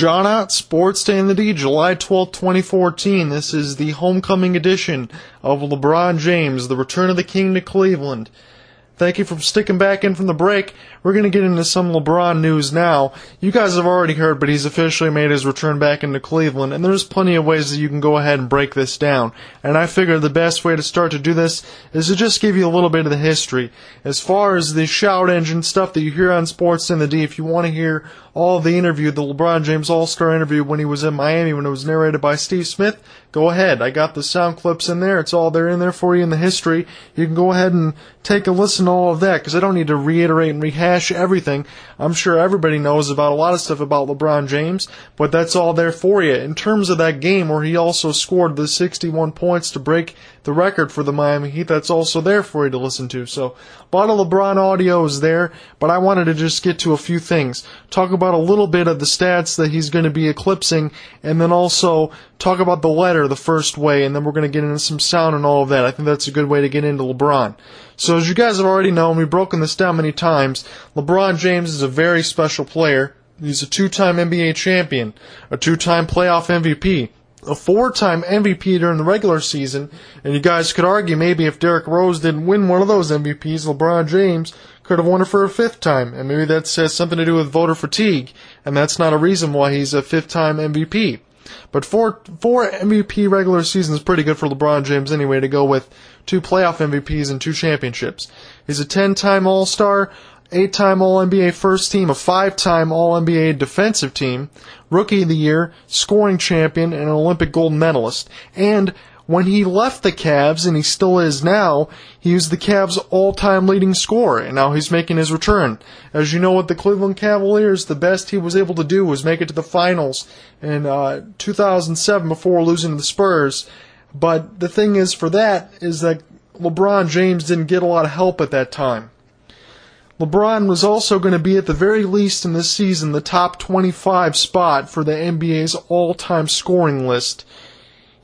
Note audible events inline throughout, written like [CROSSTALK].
John Ott, Sports Day in the D, July 12, 2014. This is the homecoming edition of LeBron James, the return of the king to Cleveland. Thank you for sticking back in from the break. We're going to get into some LeBron news now. You guys have already heard, but he's officially made his return back into Cleveland, and there's plenty of ways that you can go ahead and break this down. And I figure the best way to start to do this is to just give you a little bit of the history. As far as the shout engine stuff that you hear on Sports in the D, if you want to hear all the interview, the LeBron James All-Star interview when he was in Miami when it was narrated by Steve Smith, go ahead. I got the sound clips in there. It's all there in there for you in the history. You can go ahead and take a listen to all of that because I don't need to reiterate and rehash everything. I'm sure everybody knows about a lot of stuff about LeBron James, but that's all there for you. In terms of that game where he also scored the 61 points to break the record for the Miami Heat, that's also there for you to listen to. So, a lot of LeBron audio is there, but I wanted to just get to a few things. Talk about a little bit of the stats that he's going to be eclipsing, and then also talk about the letter the first way, and then we're going to get into some sound and all of that. I think that's a good way to get into LeBron. So as you guys have already known, we've broken this down many times. LeBron James is a very special player. He's a two-time NBA champion, a two-time playoff MVP, a four-time MVP during the regular season, and you guys could argue maybe if Derrick Rose didn't win one of those MVPs, LeBron James could have won it for a fifth time, and maybe that has something to do with voter fatigue, and that's not a reason why he's a fifth-time MVP. But four four MVP regular seasons is pretty good for LeBron James anyway to go with two playoff MVPs and two championships. He's a 10-time All-Star, eight-time All-NBA first team, a five-time All-NBA defensive team, rookie of the year, scoring champion, and an Olympic gold medalist. And when he left the Cavs, and he still is now, he was the Cavs' all-time leading scorer, and now he's making his return. As you know, with the Cleveland Cavaliers, the best he was able to do was make it to the finals in uh, 2007 before losing to the Spurs. But the thing is, for that, is that LeBron James didn't get a lot of help at that time. LeBron was also going to be at the very least in this season the top 25 spot for the NBA's all-time scoring list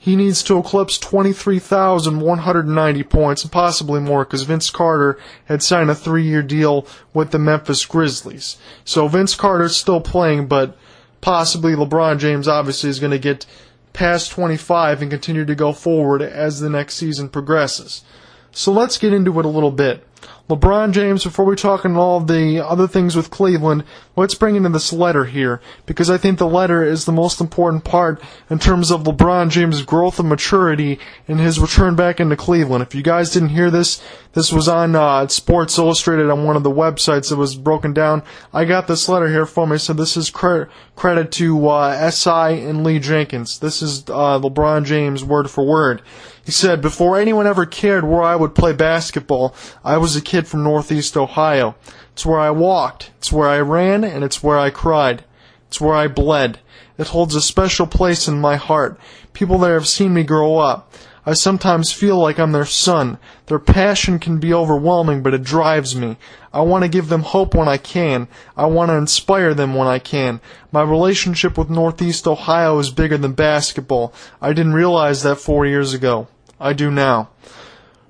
he needs to eclipse 23,190 points and possibly more because Vince Carter had signed a three year deal with the Memphis Grizzlies. So Vince Carter's still playing, but possibly LeBron James obviously is going to get past 25 and continue to go forward as the next season progresses. So let's get into it a little bit. LeBron James, before we talk on all the other things with Cleveland, let's bring into this letter here, because I think the letter is the most important part in terms of LeBron James' growth and maturity and his return back into Cleveland. If you guys didn't hear this, this was on uh, Sports Illustrated on one of the websites that was broken down. I got this letter here for me, so this is cre- credit to uh, SI and Lee Jenkins. This is uh, LeBron James word for word. He said, Before anyone ever cared where I would play basketball, I was a kid from Northeast Ohio. It's where I walked, it's where I ran, and it's where I cried. It's where I bled. It holds a special place in my heart. People there have seen me grow up. I sometimes feel like I'm their son. Their passion can be overwhelming, but it drives me. I want to give them hope when I can. I want to inspire them when I can. My relationship with Northeast Ohio is bigger than basketball. I didn't realize that four years ago. I do now.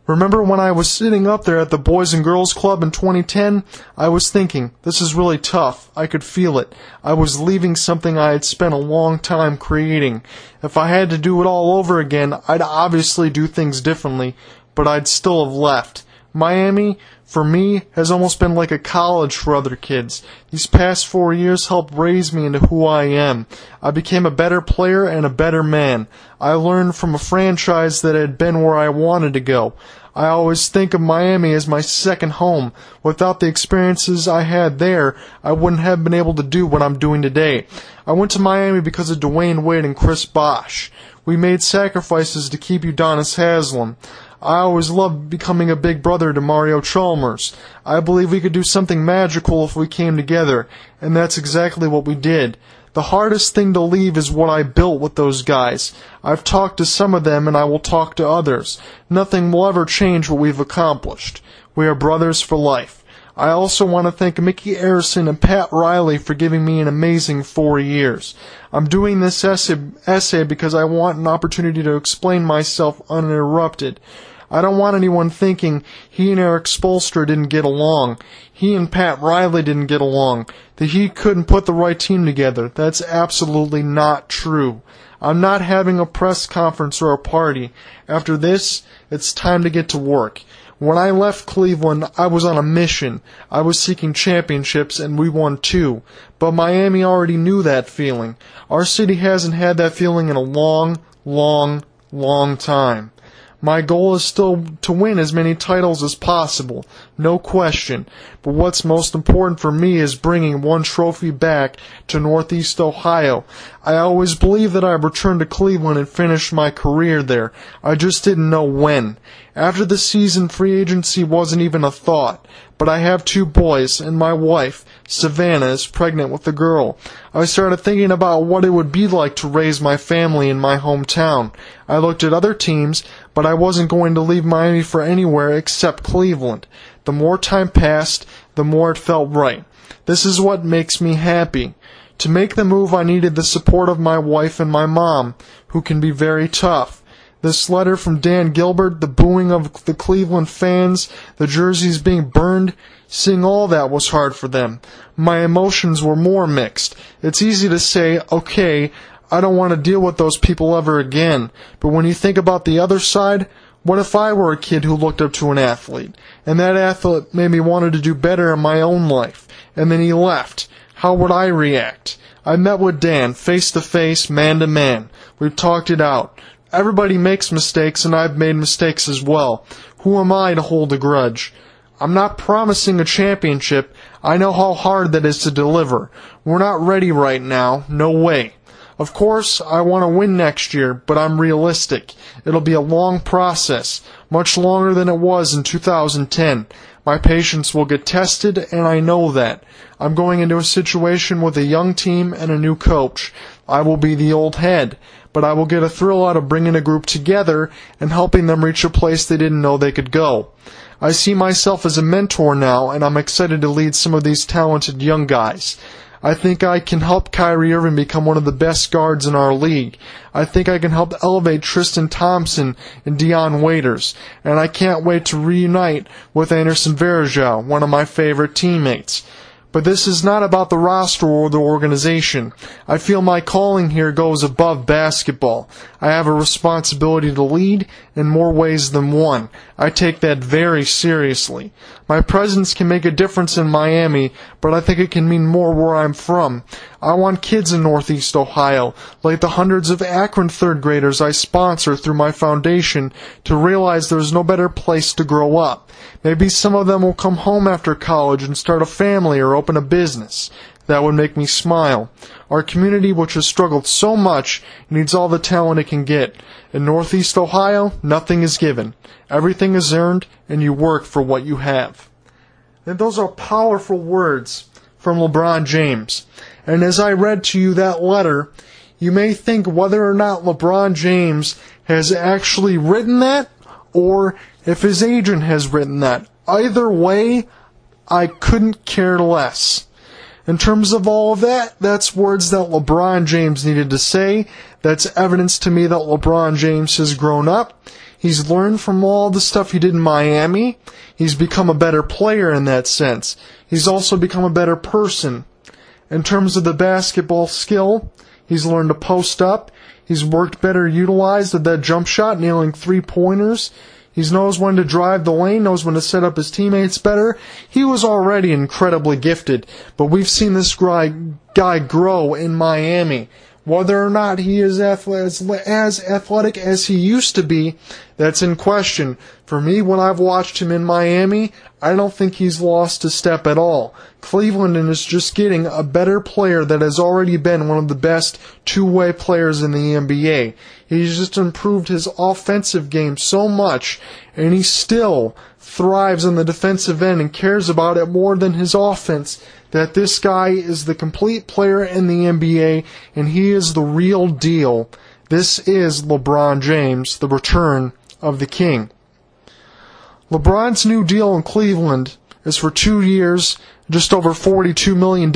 Remember when I was sitting up there at the Boys and Girls Club in 2010? I was thinking, this is really tough. I could feel it. I was leaving something I had spent a long time creating. If I had to do it all over again, I'd obviously do things differently, but I'd still have left. Miami, for me, has almost been like a college for other kids. These past four years helped raise me into who I am. I became a better player and a better man. I learned from a franchise that had been where I wanted to go. I always think of Miami as my second home. Without the experiences I had there, I wouldn't have been able to do what I'm doing today. I went to Miami because of Dwyane Wade and Chris Bosh. We made sacrifices to keep Udonis Haslem. I always loved becoming a big brother to Mario Chalmers. I believe we could do something magical if we came together, and that's exactly what we did. The hardest thing to leave is what I built with those guys. I've talked to some of them and I will talk to others. Nothing will ever change what we've accomplished. We are brothers for life. I also want to thank Micky Arison and Pat Riley for giving me an amazing four years. I'm doing this essay, essay because I want an opportunity to explain myself uninterrupted. I don't want anyone thinking he and Erik Spoelstra didn't get along. He and Pat Riley didn't get along. That he couldn't put the right team together. That's absolutely not true. I'm not having a press conference or a party. After this, it's time to get to work. When I left Cleveland, I was on a mission. I was seeking championships, and we won two. But Miami already knew that feeling. Our city hasn't had that feeling in a long, long, long time. My goal is still to win as many titles as possible, no question. But what's most important for me is bringing one trophy back to Northeast Ohio. I always believed that I'd return to Cleveland and finish my career there. I just didn't know when. After the season, free agency wasn't even a thought. But I have two boys, and my wife, Savannah, is pregnant with a girl. I started thinking about what it would be like to raise my family in my hometown. I looked at other teams, but I wasn't going to leave Miami for anywhere except Cleveland. The more time passed, the more it felt right. This is what makes me happy. To make the move, I needed the support of my wife and my mom, who can be very tough. This letter from Dan Gilbert, the booing of the Cleveland fans, the jerseys being burned, seeing all that was hard for them. My emotions were more mixed. It's easy to say, okay, I don't want to deal with those people ever again. But when you think about the other side, what if I were a kid who looked up to an athlete, and that athlete made me want to do better in my own life, and then he left? How would I react? I met with Dan, face to face, man to man. We've talked it out. Everybody makes mistakes, and I've made mistakes as well. Who am I to hold a grudge? I'm not promising a championship. I know how hard that is to deliver. We're not ready right now. No way. Of course, I want to win next year, but I'm realistic. It'll be a long process, much longer than it was in 2010. My patience will get tested, and I know that. I'm going into a situation with a young team and a new coach. I will be the old head, but I will get a thrill out of bringing a group together and helping them reach a place they didn't know they could go. I see myself as a mentor now, and I'm excited to lead some of these talented young guys. I think I can help Kyrie Irving become one of the best guards in our league. I think I can help elevate Tristan Thompson and Dion Waiters. And I can't wait to reunite with Anderson Varejao, one of my favorite teammates. But this is not about the roster or the organization. I feel my calling here goes above basketball. I have a responsibility to lead in more ways than one. I take that very seriously. My presence can make a difference in Miami, but I think it can mean more where I'm from. I want kids in Northeast Ohio, like the hundreds of Akron third graders I sponsor through my foundation, to realize there's no better place to grow up. Maybe some of them will come home after college and start a family or open a business. That would make me smile. Our community, which has struggled so much, needs all the talent it can get. In Northeast Ohio, nothing is given. Everything is earned, and you work for what you have. And those are powerful words from LeBron James. And as I read to you that letter, you may think whether or not LeBron James has actually written that or if his agent has written that. Either way, I couldn't care less. In terms of all of that, that's words that LeBron James needed to say. That's evidence to me that LeBron James has grown up. He's learned from all the stuff he did in Miami. He's become a better player in that sense. He's also become a better person. In terms of the basketball skill, he's learned to post up. He's worked better utilized at that jump shot, nailing three pointers. He knows when to drive the lane, knows when to set up his teammates better. He was already incredibly gifted, but we've seen this guy, grow in Miami. Whether or not he is as athletic as he used to be, that's in question. For me, when I've watched him in Miami, I don't think he's lost a step at all. Cleveland is just getting a better player that has already been one of the best two-way players in the NBA. He's just improved his offensive game so much, and he still thrives on the defensive end and cares about it more than his offense that this guy is the complete player in the NBA and he is the real deal. This is LeBron James, the return of the king. LeBron's new deal in Cleveland is for two years, just over $42 million.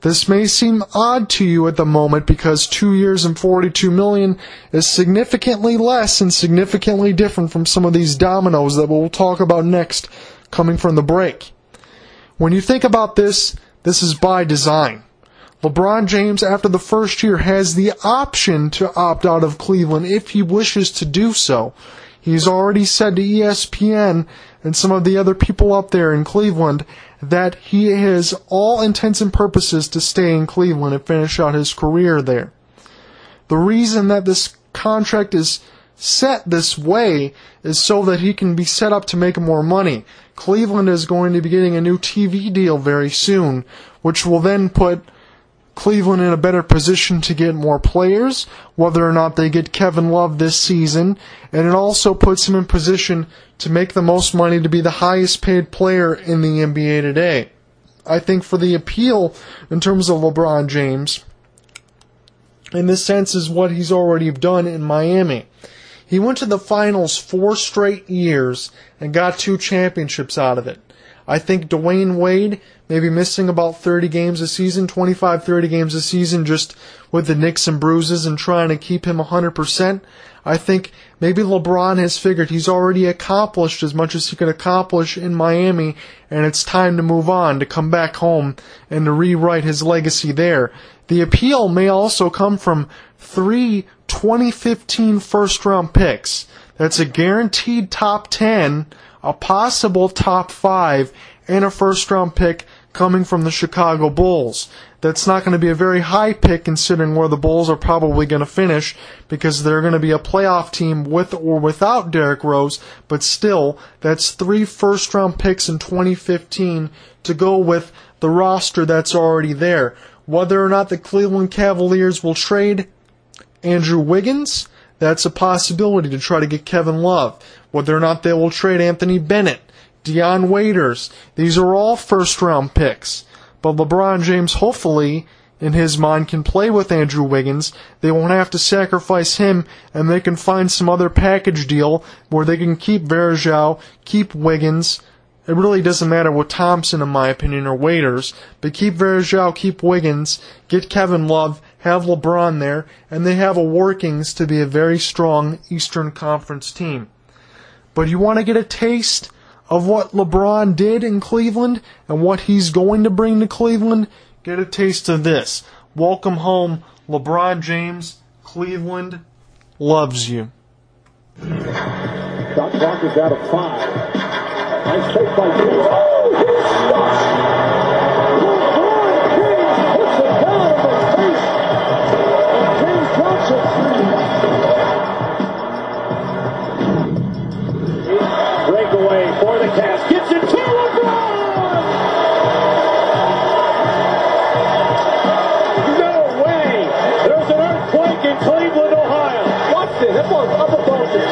This may seem odd to you at the moment because two years and 42 million is significantly less and significantly different from some of these dominoes that we'll talk about next coming from the break. When you think about this, this is by design. LeBron James, after the first year, has the option to opt out of Cleveland if he wishes to do so. He's already said to ESPN and some of the other people up there in Cleveland that he has all intents and purposes to stay in Cleveland and finish out his career there. The reason that this contract is set this way is so that he can be set up to make more money. Cleveland is going to be getting a new TV deal very soon, which will then put Cleveland in a better position to get more players, whether or not they get Kevin Love this season, and it also puts him in position to make the most money to be the highest paid player in the NBA today. I think for the appeal in terms of LeBron James, in this sense, is what he's already done in Miami. He went to the finals four straight years and got two championships out of it. I think Dwyane Wade may be missing about 30 games a season, 25, 30 games a season just with the nicks and bruises and trying to keep him 100%. I think maybe LeBron has figured he's already accomplished as much as he could accomplish in Miami and it's time to move on, to come back home and to rewrite his legacy there. The appeal may also come from three 2015 first round picks. That's a guaranteed top 10 a possible top five, and a first round pick coming from the Chicago Bulls. That's not going to be a very high pick considering where the Bulls are probably going to finish because they're going to be a playoff team with or without Derrick Rose, but still, that's three first round picks in 2015 to go with the roster that's already there. Whether or not the Cleveland Cavaliers will trade Andrew Wiggins, that's a possibility to try to get Kevin Love. Whether or not they will trade Anthony Bennett, Dion Waiters, these are all first round picks. But LeBron James, hopefully, in his mind, can play with Andrew Wiggins. They won't have to sacrifice him, and they can find some other package deal where they can keep Varejao, keep Wiggins. It really doesn't matter with Thompson, in my opinion, or Waiters, but keep Varejao, keep Wiggins, get Kevin Love, have LeBron there, and they have a workings to be a very strong Eastern Conference team. But you want to get a taste of what LeBron did in Cleveland and what he's going to bring to Cleveland? Get a taste of this. Welcome home, LeBron James. Cleveland loves you. Shot clock is out of five. Nice take by.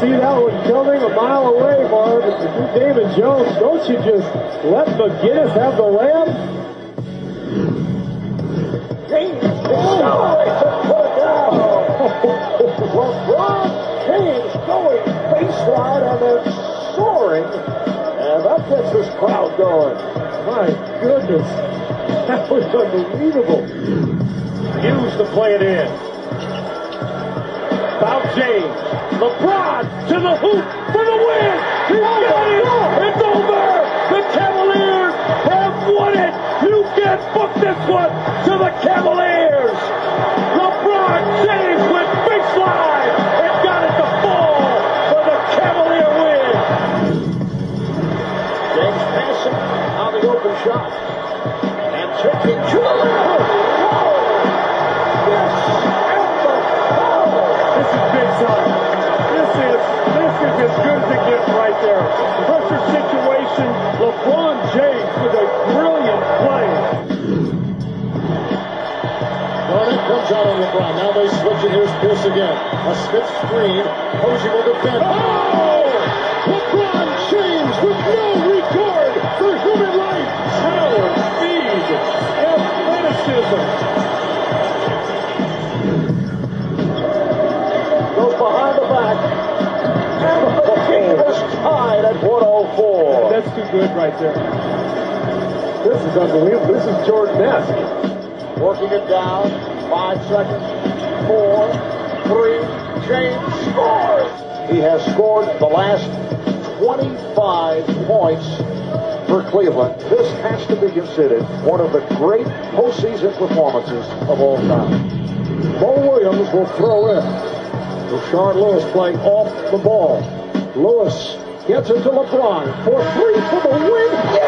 see that one coming a mile away, Marv. David Jones, don't you just let McInnis have the layup? James LeBron James going baseline and then soaring. And that gets this crowd going. My goodness. That was unbelievable. Hughes to play it in. Foul James. LeBron to the hoop for the win. He's got it. It's over. The Cavaliers have won it. You can't book this one to the Cavaliers. LeBron James with baseline and got it to fall for the Cavalier win. James passing on the open shot and taking to the LeBron. Now they switch and here's Pierce again. A Smith screen. Posey will defend. Oh! LeBron James with no regard for human life. Power, speed, athleticism. Goes behind the back. And the game is tied at 104. That's too good right there. This is unbelievable. This is Jordan-esque. Working it down. Five seconds. Four. Three. James scores. He has scored the last 25 points for Cleveland. This has to be considered one of the great postseason performances of all time. Mo Williams will throw in. Rashard Lewis playing off the ball. Lewis gets it to LeBron for three for the win.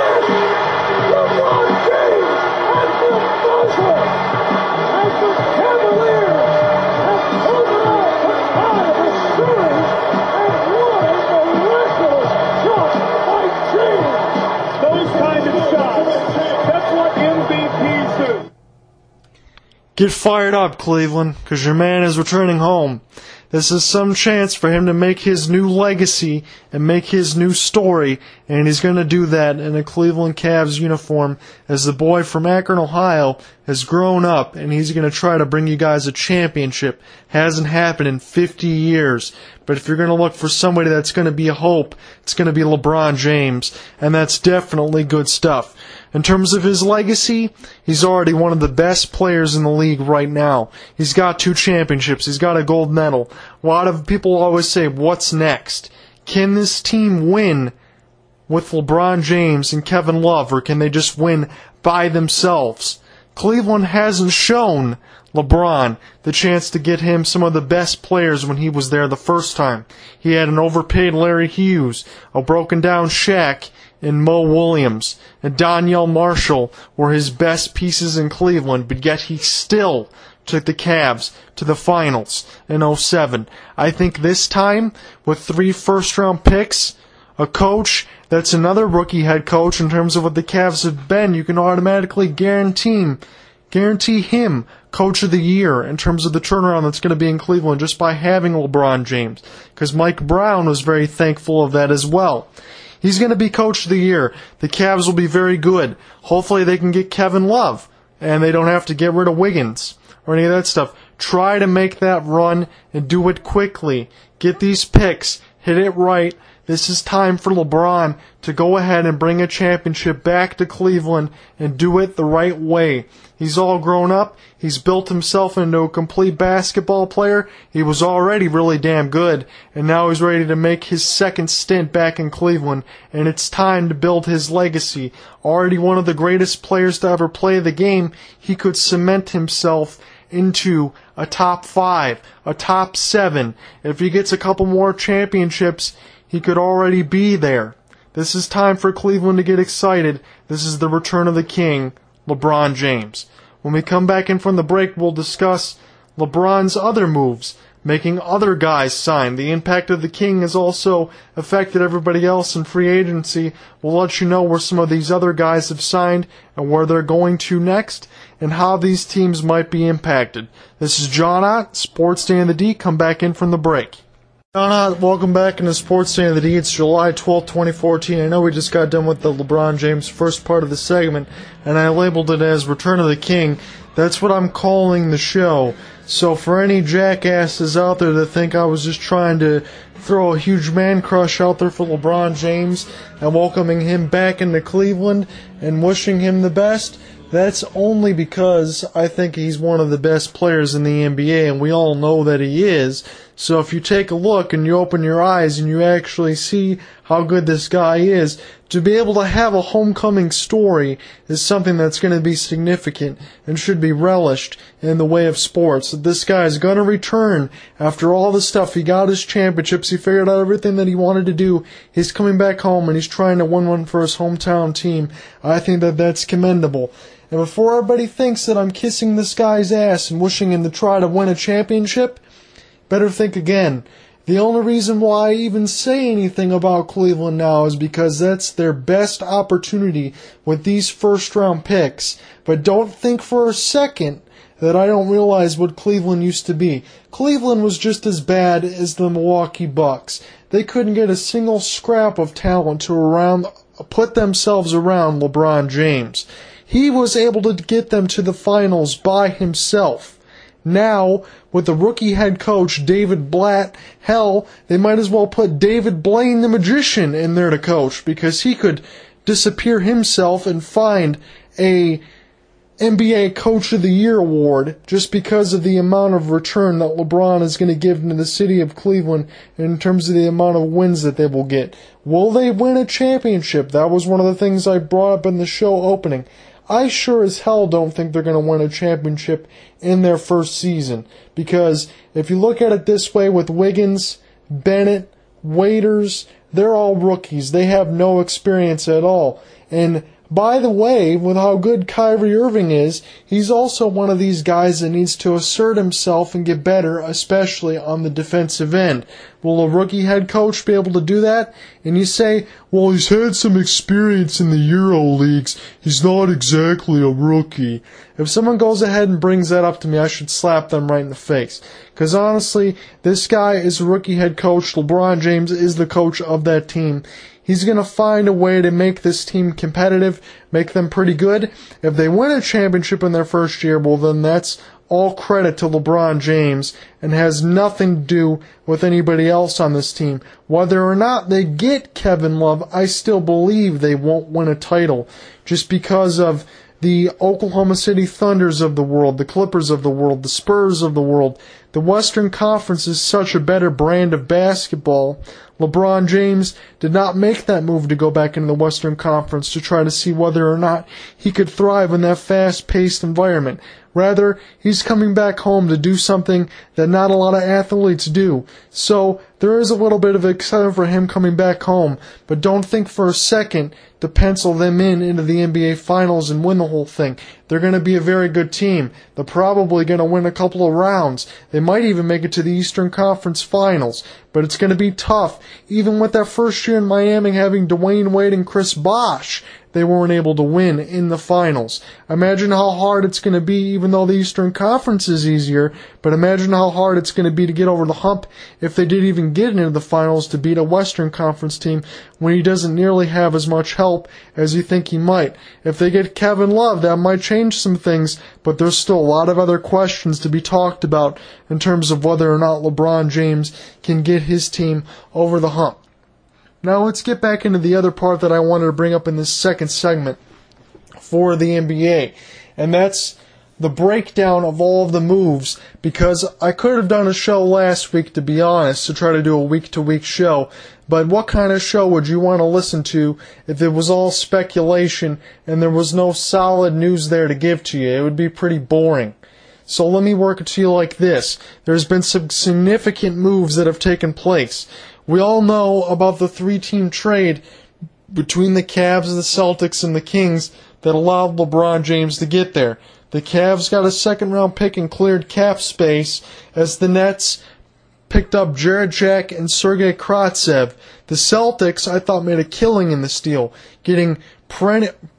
Get fired up, Cleveland, because your man is returning home. This is some chance for him to make his new legacy and make his new story, and he's going to do that in a Cleveland Cavs uniform as the boy from Akron, Ohio has grown up and he's going to try to bring you guys a championship. Hasn't happened in 50 years. But if you're going to look for somebody that's going to be a hope, it's going to be LeBron James, and that's definitely good stuff. In terms of his legacy, he's already one of the best players in the league right now. He's got two championships. He's got a gold medal. A lot of people always say, what's next? Can this team win with LeBron James and Kevin Love, or can they just win by themselves? Cleveland hasn't shown LeBron the chance to get him some of the best players when he was there the first time. He had an overpaid Larry Hughes, a broken down Shaq, and Mo Williams and Donyell Marshall were his best pieces in Cleveland, but yet he still took the Cavs to the finals in 07. I think this time, with three first round picks, a coach that's another rookie head coach in terms of what the Cavs have been, you can automatically guarantee guarantee him coach of the year in terms of the turnaround that's going to be in Cleveland just by having LeBron James. Because Mike Brown was very thankful of that as well. He's going to be coach of the year. The Cavs will be very good. Hopefully they can get Kevin Love and they don't have to get rid of Wiggins or any of that stuff. Try to make that run and do it quickly. Get these picks, hit it right. This is time for LeBron to go ahead and bring a championship back to Cleveland and do it the right way. He's all grown up. He's built himself into a complete basketball player. He was already really damn good, and now he's ready to make his second stint back in Cleveland, and it's time to build his legacy. Already one of the greatest players to ever play the game, he could cement himself into a top five, a top seven. If he gets a couple more championships, he could already be there. This is time for Cleveland to get excited. This is the return of the king, LeBron James. When we come back in from the break, we'll discuss LeBron's other moves, making other guys sign. The impact of the king has also affected everybody else in free agency. We'll let you know where some of these other guys have signed and where they're going to next and how these teams might be impacted. This is John Ott, Sports Day in the D. Come back in from the break. Ott, welcome back into Sports Day in the D. It's July 12, 2014. I know we just got done with the LeBron James first part of the segment, and I labeled it as Return of the King. That's what I'm calling the show. So for any jackasses out there that think I was just trying to throw a huge man crush out there for LeBron James and welcoming him back into Cleveland and wishing him the best, that's only because I think he's one of the best players in the NBA, and we all know that he is. So if you take a look and you open your eyes and you actually see how good this guy is, to be able to have a homecoming story is something that's going to be significant and should be relished in the way of sports. That this guy is going to return after all the stuff. He got his championships. He figured out everything that he wanted to do. He's coming back home and he's trying to win one for his hometown team. I think that that's commendable. And before everybody thinks that I'm kissing this guy's ass and wishing him to try to win a championship, better think again. The only reason why I even say anything about Cleveland now is because that's their best opportunity with these first round picks. But don't think for a second that I don't realize what Cleveland used to be. Cleveland was just as bad as the Milwaukee Bucks. They couldn't get a single scrap of talent to around put themselves around LeBron James. He was able to get them to the finals by himself. Now, with the rookie head coach, David Blatt, hell, they might as well put David Blaine the magician in there to coach because he could disappear himself and find a NBA Coach of the Year award just because of the amount of return that LeBron is going to give to the city of Cleveland in terms of the amount of wins that they will get. Will they win a championship? That was one of the things I brought up in the show opening. I sure as hell don't think they're going to win a championship in their first season. Because if you look at it this way with Wiggins, Bennett, Waiters, they're all rookies. They have no experience at all. And by the way, with how good Kyrie Irving is, he's also one of these guys that needs to assert himself and get better, especially on the defensive end. Will a rookie head coach be able to do that? And you say, well, he's had some experience in the Euro leagues. He's not exactly a rookie. If someone goes ahead and brings that up to me, I should slap them right in the face. Because honestly, this guy is a rookie head coach. LeBron James is the coach of that team. He's going to find a way to make this team competitive, make them pretty good. If they win a championship in their first year, well, then that's all credit to LeBron James and has nothing to do with anybody else on this team. Whether or not they get Kevin Love, I still believe they won't win a title just because of the Oklahoma City Thunders of the world, the Clippers of the world, the Spurs of the world. The Western Conference is such a better brand of basketball. LeBron James did not make that move to go back into the Western Conference to try to see whether or not he could thrive in that fast paced environment. Rather, he's coming back home to do something that not a lot of athletes do. So, there is a little bit of excitement for him coming back home, but don't think for a second to pencil them in into the NBA Finals and win the whole thing. They're going to be a very good team. They're probably going to win a couple of rounds. They might even make it to the Eastern Conference Finals, but it's going to be tough. Even with that first year in Miami having Dwyane Wade and Chris Bosh, they weren't able to win in the finals. Imagine how hard it's going to be, even though the Eastern Conference is easier, but imagine how hard it's going to be to get over the hump if they did even get into the finals to beat a Western Conference team when he doesn't nearly have as much help as you think he might. If they get Kevin Love, that might change some things, but there's still a lot of other questions to be talked about in terms of whether or not LeBron James can get his team over the hump. Now let's get back into the other part that I wanted to bring up in this second segment for the NBA, and that's the breakdown of all of the moves because I could have done a show last week to be honest to try to do a week to week show, but what kind of show would you want to listen to if it was all speculation and there was no solid news there to give to you? It would be pretty boring. So let me work it to you like this. There's been some significant moves that have taken place. We all know about the three team trade between the Cavs, the Celtics, and the Kings that allowed LeBron James to get there. The Cavs got a second round pick and cleared cap space as the Nets picked up Jarrett Jack and Sergei Kravtsov. The Celtics, I thought, made a killing in this deal, getting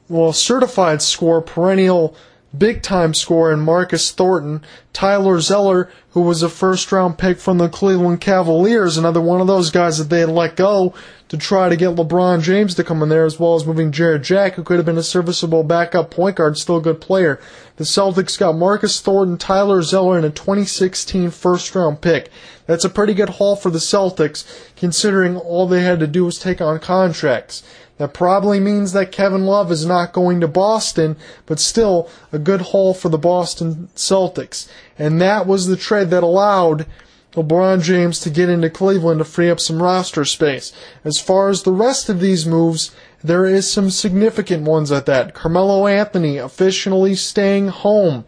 well, certified score, perennial big time scorer in Marcus Thornton, Tyler Zeller, who was a first round pick from the Cleveland Cavaliers, another one of those guys that they had let go to try to get LeBron James to come in there, as well as moving Jarrett Jack, who could have been a serviceable backup point guard, still a good player. The Celtics got Marcus Thornton, Tyler Zeller, and a 2016 first round pick. That's a pretty good haul for the Celtics, considering all they had to do was take on contracts. That probably means that Kevin Love is not going to Boston, but still a good haul for the Boston Celtics. And that was the trade that allowed LeBron James to get into Cleveland to free up some roster space. As far as the rest of these moves, there is some significant ones at that. Carmelo Anthony officially staying home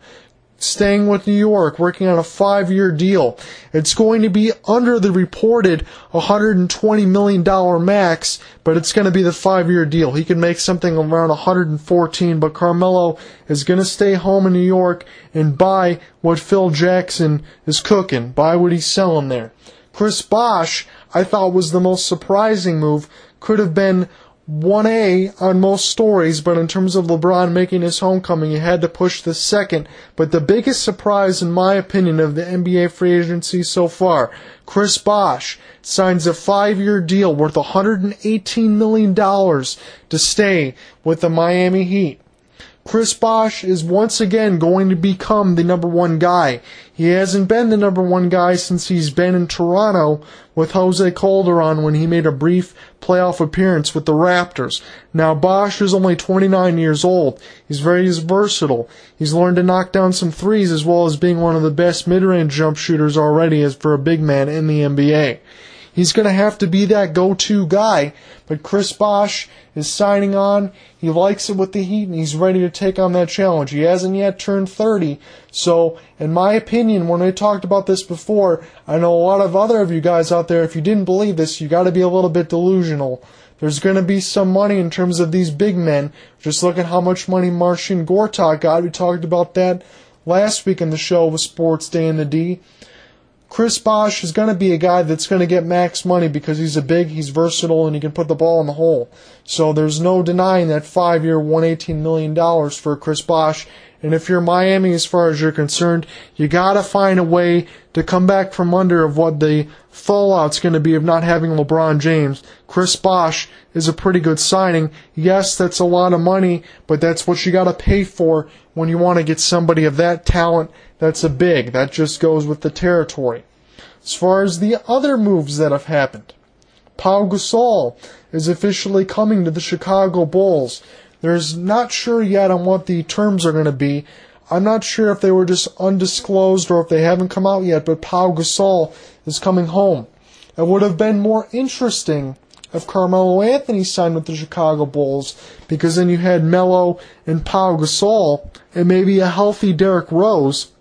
staying with New York, working on a five year deal. It's going to be under the reported $120 million max, but it's going to be the five year deal. He can make something around 114, but Carmelo is going to stay home in New York and buy what Phil Jackson is cooking, buy what he's selling there. Chris Bosh, I thought was the most surprising move. Could have been 1A on most stories, but in terms of LeBron making his homecoming, he had to push the second. But the biggest surprise, in my opinion, of the NBA free agency so far, Chris Bosh signs a five-year deal worth $118 million to stay with the Miami Heat. Chris Bosh is once again going to become the number one guy. He hasn't been the number one guy since he's been in Toronto with Jose Calderon when he made a brief playoff appearance with the Raptors. Now Bosh is only 29 years old. He's very versatile. He's learned to knock down some threes as well as being one of the best mid-range jump shooters already as for a big man in the NBA. He's going to have to be that go-to guy. But Chris Bosh is signing on. He likes it with the Heat and he's ready to take on that challenge. He hasn't yet turned 30. So, in my opinion, when I talked about this before, I know a lot of other of you guys out there, if you didn't believe this, you got to be a little bit delusional. There's going to be some money in terms of these big men. Just look at how much money Marcin Gortat got. We talked about that last week in the show with Sports Day in the D. Chris Bosh is going to be a guy that's going to get max money because he's a big, he's versatile, and he can put the ball in the hole. So there's no denying that five-year, $118 million for Chris Bosh. And if you're Miami, as far as you're concerned, you got to find a way to come back from under of what the fallout's to be of not having LeBron James. Chris Bosh is a pretty good signing. Yes, that's a lot of money, but that's what you got to pay for when you want to get somebody of that talent that's a big. That just goes with the territory. As far as the other moves that have happened, Paul Gasol is officially coming to the Chicago Bulls. There's not sure yet on what the terms are going to be. I'm not sure if they were just undisclosed or if they haven't come out yet, but Pau Gasol is coming home. It would have been more interesting if Carmelo Anthony signed with the Chicago Bulls because then you had Melo and Pau Gasol and maybe a healthy Derrick Rose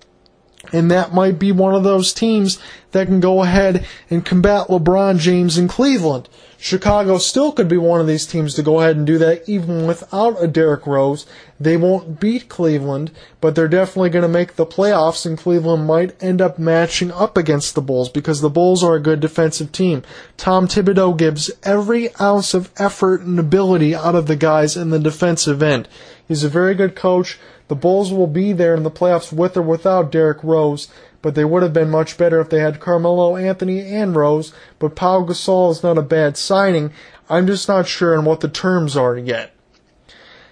and that might be one of those teams that can go ahead and combat LeBron James in Cleveland. Chicago still could be one of these teams to go ahead and do that even without a Derrick Rose. They won't beat Cleveland, but they're definitely going to make the playoffs and Cleveland might end up matching up against the Bulls because the Bulls are a good defensive team. Tom Thibodeau gives every ounce of effort and ability out of the guys in the defensive end. He's a very good coach. The Bulls will be there in the playoffs with or without Derrick Rose, but they would have been much better if they had Carmelo Anthony and Rose. But Pau Gasol is not a bad signing. I'm just not sure on what the terms are yet.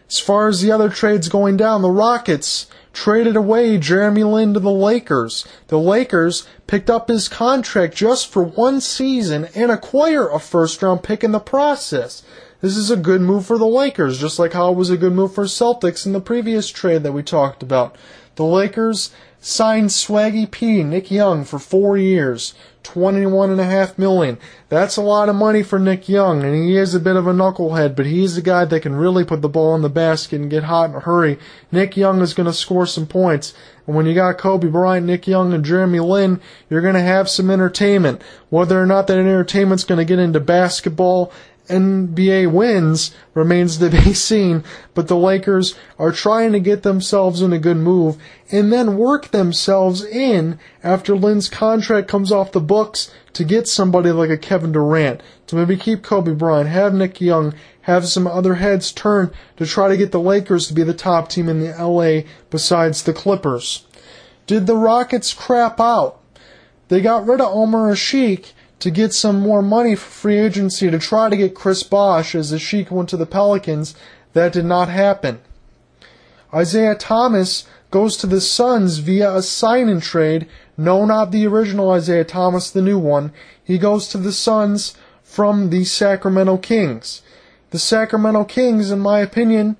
As far as the other trades going down, the Rockets traded away Jeremy Lin to the Lakers. The Lakers picked up his contract just for one season and acquire a first round pick in the process. This is a good move for the Lakers, just like how it was a good move for Celtics in the previous trade that we talked about. The Lakers signed Swaggy P, Nick Young, for four years, twenty-one and a half million. That's a lot of money for Nick Young, and he is a bit of a knucklehead, but he's the guy that can really put the ball in the basket and get hot in a hurry. Nick Young is going to score some points. And when you got Kobe Bryant, Nick Young, and Jeremy Lin, you're going to have some entertainment. Whether or not that entertainment's going to get into basketball NBA wins remains to be [LAUGHS] seen, but the Lakers are trying to get themselves in a good move and then work themselves in after Lin's contract comes off the books to get somebody like a Kevin Durant to maybe keep Kobe Bryant, have Nick Young, have some other heads turn to try to get the Lakers to be the top team in the LA besides the Clippers. Did the Rockets crap out? They got rid of Omer Asik to get some more money for free agency to try to get Chris Bosh as Asik went to the Pelicans. That did not happen. Isaiah Thomas goes to the Suns via a sign-in trade. No, not the original Isaiah Thomas, the new one. He goes to the Suns from the Sacramento Kings. The Sacramento Kings, in my opinion,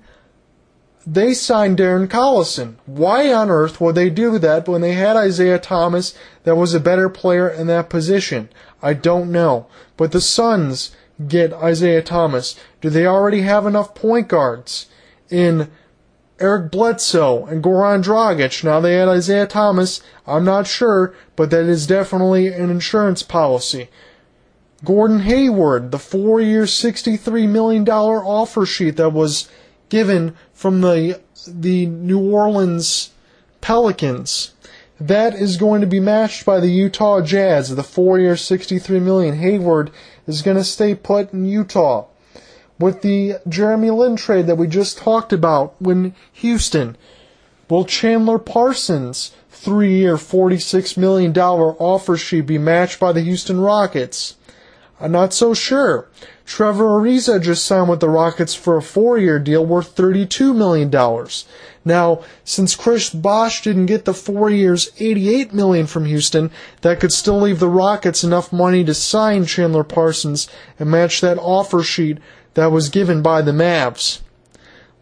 they signed Darren Collison. Why on earth would they do that when they had Isaiah Thomas that was a better player in that position? I don't know. But the Suns get Isaiah Thomas. Do they already have enough point guards in Eric Bledsoe and Goran Dragic? Now they had Isaiah Thomas. I'm not sure, but that is definitely an insurance policy. Gordon Hayward, the four year, $63 million offer sheet that was given from the, the New Orleans Pelicans. That is going to be matched by the Utah Jazz. The four-year, 63 million. Hayward is going to stay put in Utah. With the Jeremy Lin trade that we just talked about when Houston, will Chandler Parsons' three-year, 46 million dollar offer sheet be matched by the Houston Rockets? I'm not so sure. Trevor Ariza just signed with the Rockets for a four-year deal worth $32 million. Now, since Chris Bosh didn't get the four years, 88 million from Houston, that could still leave the Rockets enough money to sign Chandler Parsons and match that offer sheet that was given by the Mavs.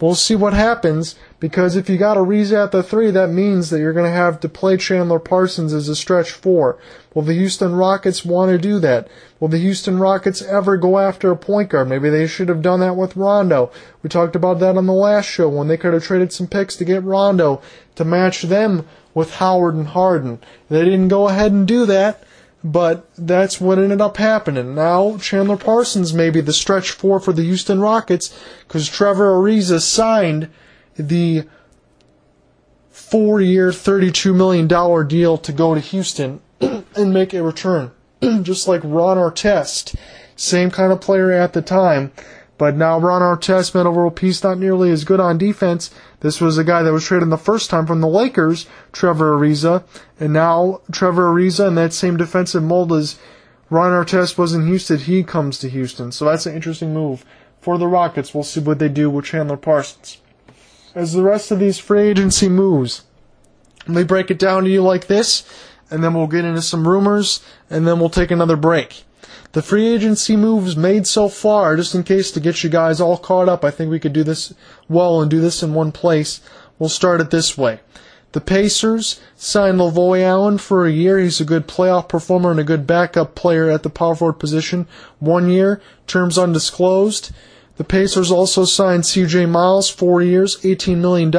We'll see what happens because if you got a Ariza at the three, that means that you're going to have to play Chandler Parsons as a stretch four. Will the Houston Rockets want to do that? Will the Houston Rockets ever go after a point guard? Maybe they should have done that with Rondo. We talked about that on the last show when they could have traded some picks to get Rondo to match them with Howard and Harden. They didn't go ahead and do that but that's what ended up happening. Now Chandler Parsons may be the stretch four for the Houston Rockets because Trevor Ariza signed the four-year, $32 million deal to go to Houston [CLEARS THROAT] and make a return. [CLEARS THROAT] Just like Ron Artest, same kind of player at the time, but now Ron Artest, Metta World Peace, not nearly as good on defense. This was a guy that was traded the first time from the Lakers, Trevor Ariza, and now Trevor Ariza in that same defensive mold as Ron Artest was in Houston, he comes to Houston. So that's an interesting move for the Rockets. We'll see what they do with Chandler Parsons. As the rest of these free agency moves, let me break it down to you like this, and then we'll get into some rumors, and then we'll take another break. The free agency moves made so far, just in case to get you guys all caught up, I think we could do this well and do this in one place. We'll start it this way. The Pacers signed Lavoy Allen for a year. He's a good playoff performer and a good backup player at the power forward position. One year, terms undisclosed. The Pacers also signed C.J. Miles, four years, $18 million.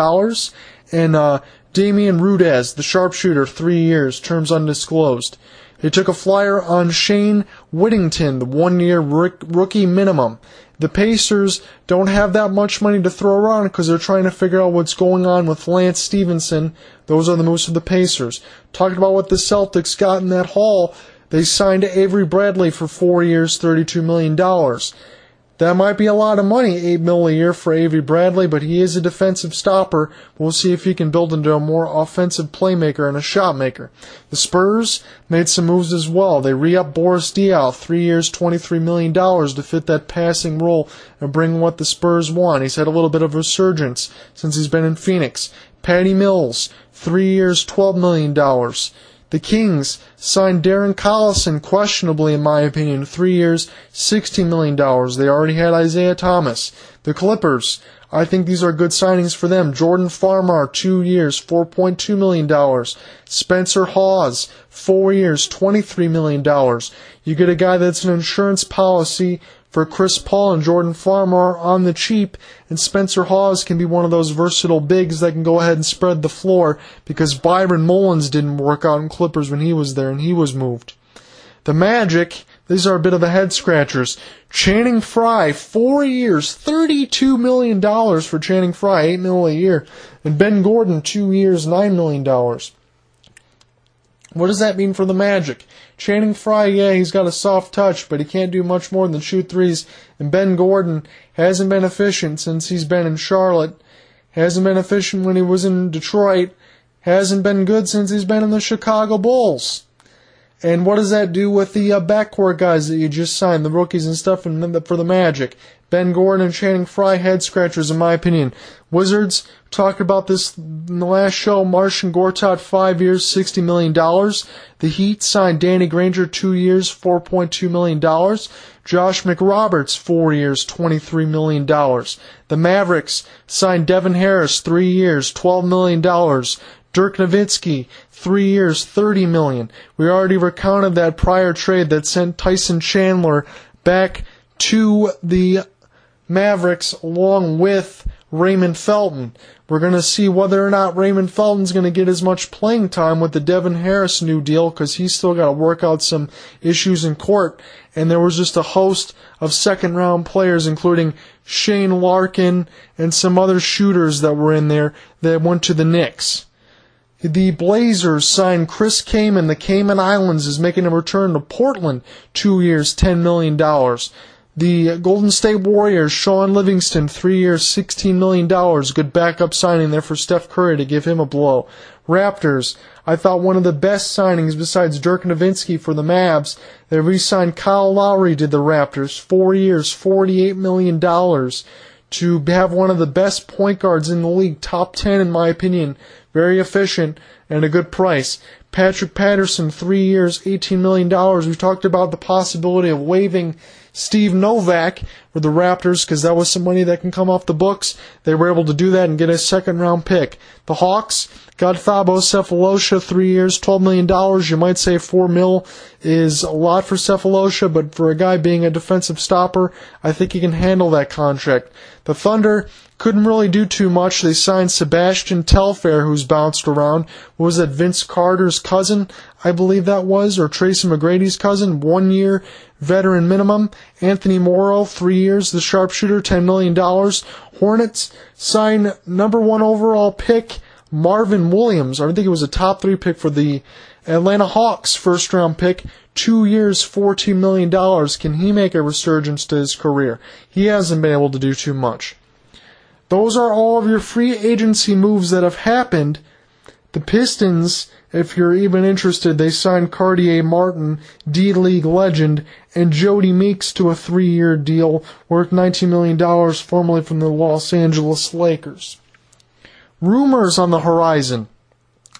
And uh, Damjan Rudez, the sharpshooter, three years, terms undisclosed. They took a flyer on Shayne Whittington, the one year rookie minimum. The Pacers don't have that much money to throw around because they're trying to figure out what's going on with Lance Stephenson. Those are the moves of the Pacers. Talking about what the Celtics got in that haul, they signed Avery Bradley for four years, $32 million. That might be a lot of money, eight mil a year for Avery Bradley, but he is a defensive stopper. We'll see if he can build into a more offensive playmaker and a shot maker. The Spurs made some moves as well. They re-upped Boris Diaw, three years, $23 million to fit that passing role and bring what the Spurs want. He's had a little bit of resurgence since he's been in Phoenix. Patty Mills, three years, $12 million. The Kings signed Darren Collison questionably, in my opinion, three years, $16 million. They already had Isaiah Thomas. The Clippers, I think these are good signings for them. Jordan Farmar, two years, $4.2 million. Spencer Hawes, four years, $23 million. You get a guy that's an insurance policy for Chris Paul and Jordan Farmar on the cheap, and Spencer Hawes can be one of those versatile bigs that can go ahead and spread the floor because Byron Mullens didn't work out in Clippers when he was there and he was moved. The Magic, these are a bit of the head scratchers. Channing Frye, four years, $32 million for Channing Frye, $8 million a year. And Ben Gordon, two years, $9 million. What does that mean for the Magic? Channing Frye, yeah, he's got a soft touch, but he can't do much more than shoot threes. And Ben Gordon hasn't been efficient since he's been in Charlotte. Hasn't been efficient when he was in Detroit. Hasn't been good since he's been in the Chicago Bulls. And what does that do with the uh, backcourt guys that you just signed, the rookies and stuff, and the, for the Magic? Ben Gordon and Channing Frye head scratchers, in my opinion. Wizards talked about this in the last show. Marcin Gortat, five years, $60 million. The Heat signed Danny Granger, two years, $4.2 million. Josh McRoberts, four years, $23 million. The Mavericks signed Devin Harris, three years, $12 million. Dirk Nowitzki, three years, thirty million. We already recounted that prior trade that sent Tyson Chandler back to the Mavericks along with Raymond Felton. We're going to see whether or not Raymond Felton's going to get as much playing time with the Devin Harris new deal because he's still got to work out some issues in court. And there was just a host of second round players, including Shane Larkin and some other shooters that were in there that went to the Knicks The Blazers signed Chris Kaman. The Cayman Islands is making a return to Portland, two years, $10 million. The Golden State Warriors, Shaun Livingston, three years, $16 million. Good backup signing there for Steph Curry to give him a blow. Raptors, I thought one of the best signings besides Dirk Nowitzki for the Mavs. They re-signed Kyle Lowry to the Raptors, four years, $48 million to have one of the best point guards in the league, top 10 in my opinion, very efficient and a good price. Patrick Patterson, three years, $18 million. We've talked about the possibility of waiving Steve Novak for the Raptors because that was some money that can come off the books. They were able to do that and get a second round pick. The Hawks got Thabo Sefolosha, three years, $12 million. You might say four mil is a lot for Sefolosha, but for a guy being a defensive stopper, I think he can handle that contract. The Thunder couldn't really do too much. They signed Sebastian Telfair, who's bounced around. Was that Vince Carter's cousin? I believe that was, or Tracy McGrady's cousin. One year veteran minimum. Anthony Morrow, three years. The sharpshooter, $10 million. Hornets sign number one overall pick, Marvin Williams. I think it was a top three pick for the Atlanta Hawks first round pick. Two years, $14 million. Can he make a resurgence to his career? He hasn't been able to do too much. Those are all of your free agency moves that have happened. The Pistons, if you're even interested, they signed Cartier Martin, D League legend, and Jodie Meeks to a three year deal worth $19 million, formerly from the Los Angeles Lakers. Rumors on the horizon.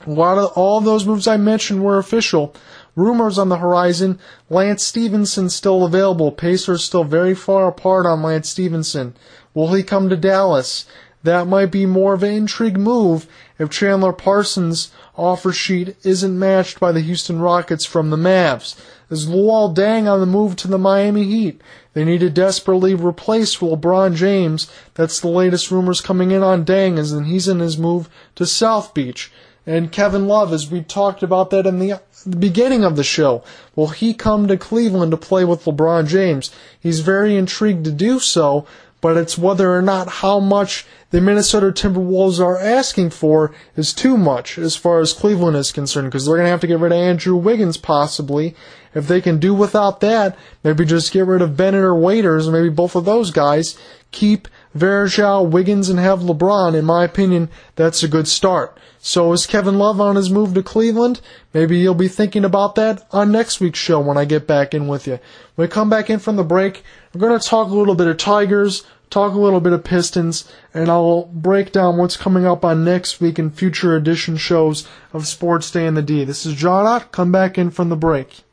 A lot of all of those moves I mentioned were official. Rumors on the horizon. Lance Stephenson still available. Pacers still very far apart on Lance Stephenson. Will he come to Dallas? That might be more of an intrigue move if Chandler Parsons' offer sheet isn't matched by the Houston Rockets from the Mavs. Is Luol Deng on the move to the Miami Heat? They need to desperately replace LeBron James. That's the latest rumors coming in on Deng, as in he's in his move to South Beach. And Kevin Love, as we talked about that in the beginning of the show, will he come to Cleveland to play with LeBron James? He's very intrigued to do so, but it's whether or not how much the Minnesota Timberwolves are asking for is too much as far as Cleveland is concerned, because they're going to have to get rid of Andrew Wiggins possibly. If they can do without that, maybe just get rid of Bennett or Waiters, maybe both of those guys. Keep Varejao, Wiggins, and have LeBron. In my opinion, that's a good start. So is Kevin Love on his move to Cleveland? Maybe you'll be thinking about that on next week's show when I get back in with you. When we come back in from the break, we're going to talk a little bit of Tigers, talk a little bit of Pistons, and I'll break down what's coming up on next week and future edition shows of Sports Day in the D. This is John Ott. Come back in from the break.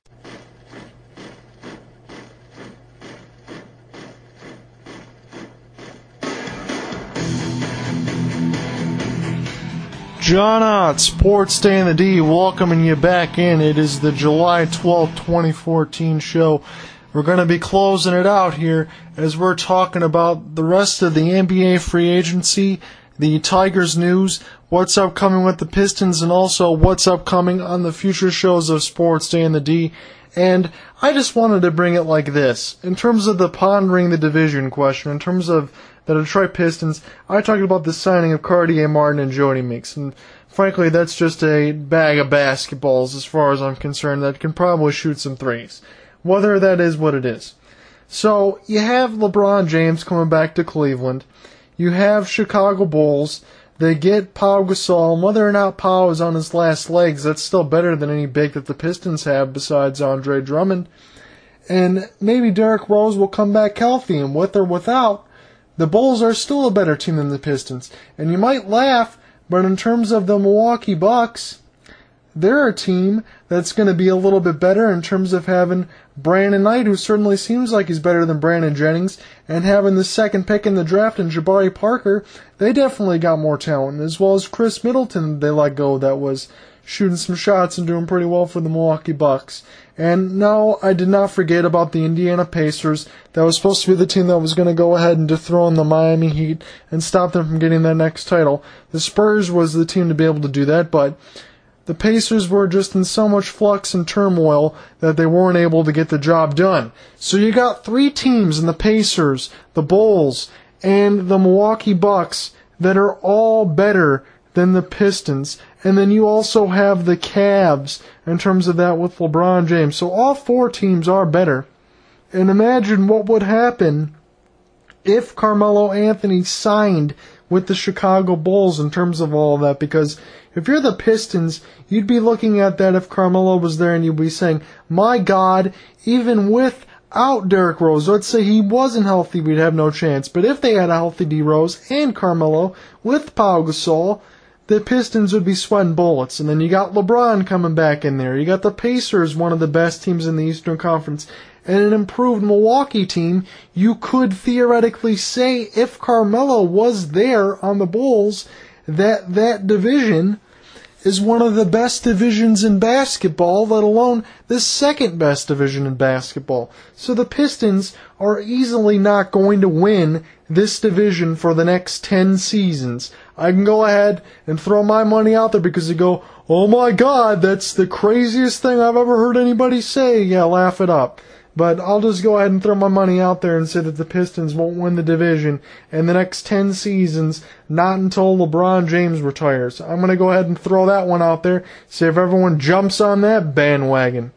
John Ott, Sports Day in the D, welcoming you back in. It is the July 12, 2014 show. We're going to be closing it out here as we're talking about the rest of the NBA free agency, the Tigers news, what's upcoming with the Pistons, and also what's upcoming on the future shows of Sports Day in the D. And I just wanted to bring it like this. In terms of the pondering the division question, in terms of the Detroit Pistons, I talked about the signing of Cartier Martin and Jodie Meeks. And frankly, that's just a bag of basketballs as far as I'm concerned that can probably shoot some threes. Whether that is what it is. So, you have LeBron James coming back to Cleveland. You have Chicago Bulls. They get Pau Gasol, and whether or not Pau is on his last legs, that's still better than any big that the Pistons have besides Andre Drummond. And maybe Derrick Rose will come back healthy, and with or without, the Bulls are still a better team than the Pistons. And you might laugh, but in terms of the Milwaukee Bucks, they're a team that's going to be a little bit better in terms of having Brandon Knight, who certainly seems like he's better than Brandon Jennings, and having the second pick in the draft and Jabari Parker, they definitely got more talent, as well as Khris Middleton they let go that was shooting some shots and doing pretty well for the Milwaukee Bucks. And no, I did not forget about the Indiana Pacers. That was supposed to be the team that was going to go ahead and dethrone the Miami Heat and stop them from getting that next title. The Spurs was the team to be able to do that, but the Pacers were just in so much flux and turmoil that they weren't able to get the job done. So you got three teams in the Pacers, the Bulls, and the Milwaukee Bucks that are all better than the Pistons, And then you also have the Cavs in terms of that with LeBron James. So all four teams are better. And imagine what would happen if Carmelo Anthony signed with the Chicago Bulls in terms of all of that because if you're the Pistons, you'd be looking at that if Carmelo was there and you'd be saying, my God, even without Derrick Rose, let's say he wasn't healthy, we'd have no chance. But if they had a healthy D Rose and Carmelo with Pau Gasol, the Pistons would be sweating bullets. And then you got LeBron coming back in there. You got the Pacers, one of the best teams in the Eastern Conference and an improved Milwaukee team, you could theoretically say if Carmelo was there on the Bulls, that that division is one of the best divisions in basketball, let alone the second best division in basketball. So the Pistons are easily not going to win this division for the next 10 seasons. I can go ahead and throw my money out there because you go, oh my god, that's the craziest thing I've ever heard anybody say. Yeah, laugh it up. But I'll just go ahead and throw my money out there and say that the Pistons won't win the division in the next 10 seasons, not until LeBron James retires. I'm going to go ahead and throw that one out there, see if everyone jumps on that bandwagon.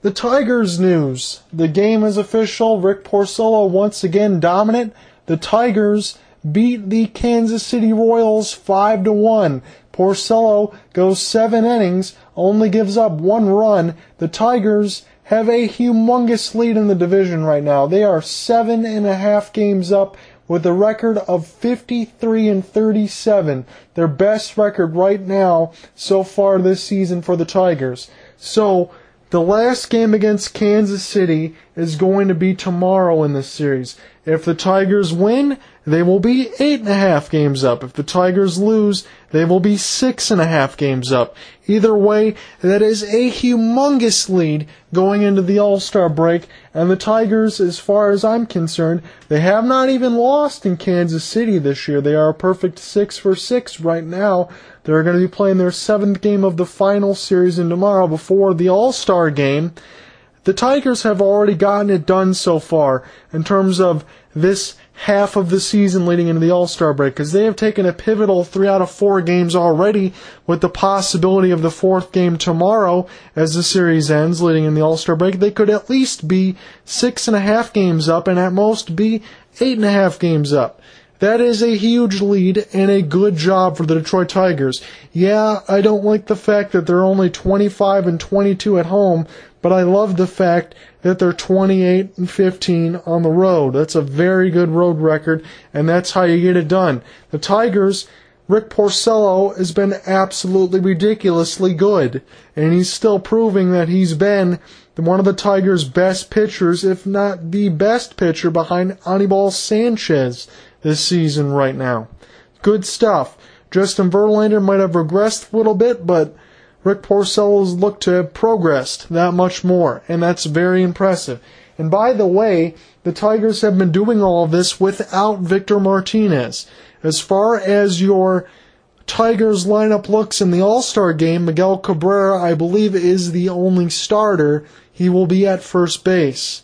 The Tigers news. The game is official. Rick Porcello once again dominant. The Tigers beat the Kansas City Royals 5 to 1. Porcello goes 7 innings, only gives up 1 run. The Tigers have a humongous lead in the division right now. They are seven and a half games up with a record of 53 and 37. Their best record right now so far this season for the Tigers. So, the last game against Kansas City is going to be tomorrow in this series. If the Tigers win, they will be eight and a half games up. If the Tigers lose, they will be six and a half games up. Either way, that is a humongous lead going into the All-Star break, and the Tigers, as far as I'm concerned, they have not even lost in Kansas City this year. They are a perfect six for six right now. They're going to be playing their seventh game of the final series in tomorrow before the All-Star game. The Tigers have already gotten it done so far in terms of this half of the season leading into the All Star break because they have taken a pivotal three out of four games already with the possibility of the fourth game tomorrow as the series ends leading in the All Star break. They could at least be six and a half games up and at most be eight and a half games up. That is a huge lead and a good job for the Detroit Tigers. Yeah, I don't like the fact that they're only 25 and 22 at home, but I love the fact that they're 28 and 15 on the road. That's a very good road record, and that's how you get it done. The Tigers, Rick Porcello has been absolutely ridiculously good, and he's still proving that he's been one of the Tigers' best pitchers, if not the best pitcher behind Anibal Sanchez this season right now. Good stuff. Justin Verlander might have regressed a little bit, but Rick Porcello's looked to have progressed that much more, and that's very impressive. And by the way, the Tigers have been doing all this without Victor Martinez. As far as your Tigers lineup looks in the All Star game, Miguel Cabrera, I believe, is the only starter. He will be at first base.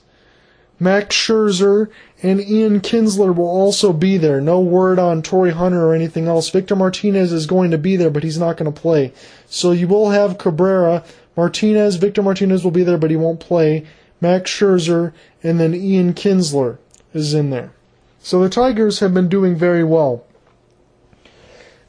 Max Scherzer and Ian Kinsler will also be there. No word on Torii Hunter or anything else. Victor Martinez is going to be there, but he's not going to play. So you will have Cabrera, Martinez, Victor Martinez will be there, but he won't play. Max Scherzer, and then Ian Kinsler is in there. So the Tigers have been doing very well.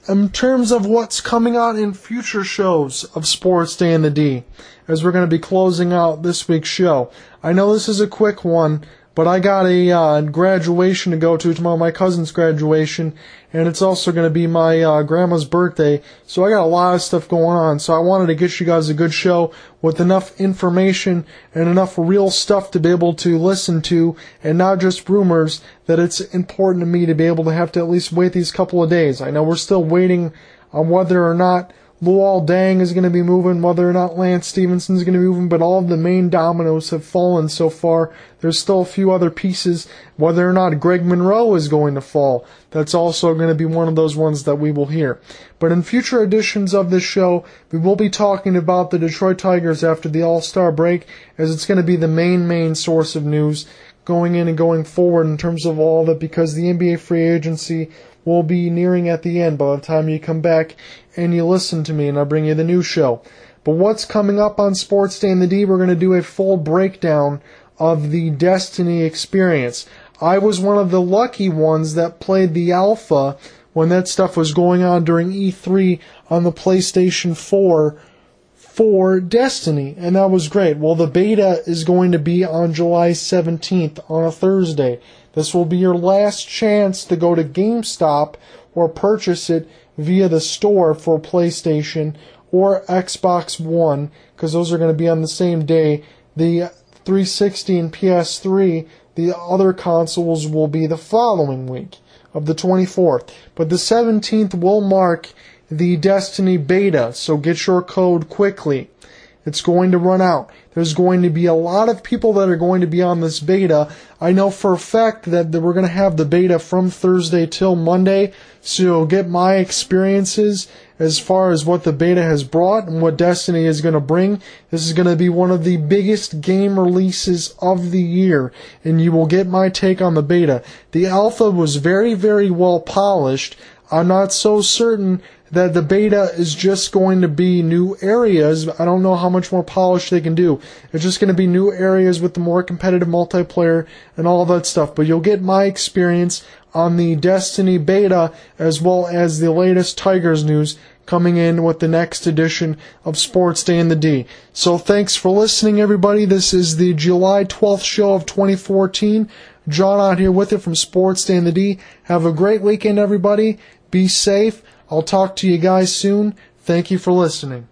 In terms of what's coming out in future shows of Sports Day in the D, as we're going to be closing out this week's show, I know this is a quick one, but I got a uh, graduation to go to tomorrow, my cousin's graduation, and it's also going to be my uh, grandma's birthday. So I got a lot of stuff going on. So I wanted to get you guys a good show with enough information and enough real stuff to be able to listen to, and not just rumors. That it's important to me to be able to have to at least wait these couple of days. I know we're still waiting on whether or not Luol Deng is going to be moving, whether or not Lance Stephenson is going to be moving, but all of the main dominoes have fallen so far. There's still a few other pieces, whether or not Greg Monroe is going to fall. That's also going to be one of those ones that we will hear. But in future editions of this show, we will be talking about the Detroit Tigers after the All-Star break, as it's going to be the main, main source of news going in and going forward in terms of all that because the NBA free agency will be nearing at the end by the time you come back and you listen to me and I bring you the new show. But what's coming up on Sports Day in the D? We're going to do a full breakdown of the Destiny experience. I was one of the lucky ones that played the alpha when that stuff was going on during E3 on the PlayStation 4 for Destiny, and that was great. Well, the beta is going to be on July 17th on a Thursday. This will be your last chance to go to GameStop or purchase it via the store for PlayStation or Xbox One, because those are going to be on the same day. The 360 and PS3, the other consoles will be the following week of the 24th. But the 17th will mark the Destiny beta, so get your code quickly. It's going to run out. There's going to be a lot of people that are going to be on this beta. I know for a fact that we're going to have the beta from Thursday till Monday, so you'll get my experiences as far as what the beta has brought and what Destiny is going to bring. This is going to be one of the biggest game releases of the year, and you will get my take on the beta. The alpha was very, very well polished. I'm not so certain that the beta is just going to be new areas. I don't know how much more polish they can do. It's just going to be new areas with the more competitive multiplayer and all that stuff. But you'll get my experience on the Destiny beta as well as the latest Tigers news coming in with the next edition of Sports Day in the D. So thanks for listening, everybody. This is the July 12th show of 2014. John out here with you from Sports Day in the D. Have a great weekend, everybody. Be safe. I'll talk to you guys soon. Thank you for listening.